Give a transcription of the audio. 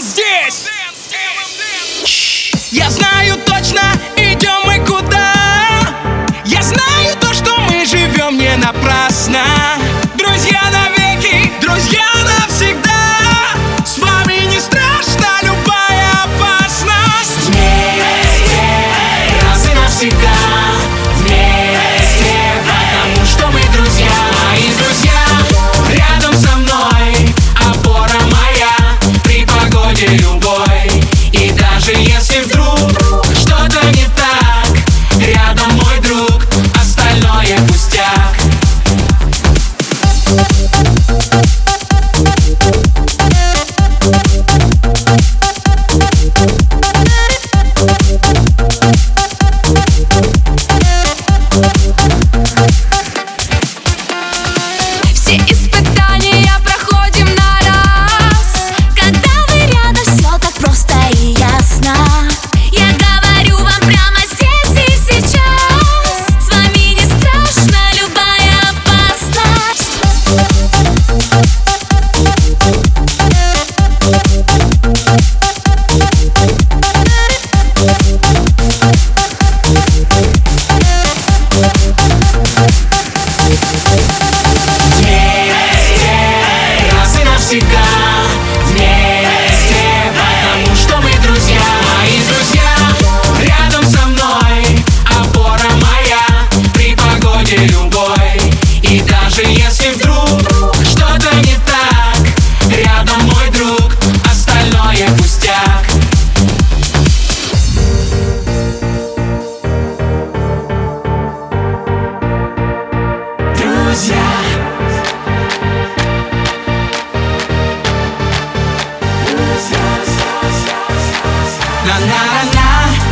здесь Thank música. na na na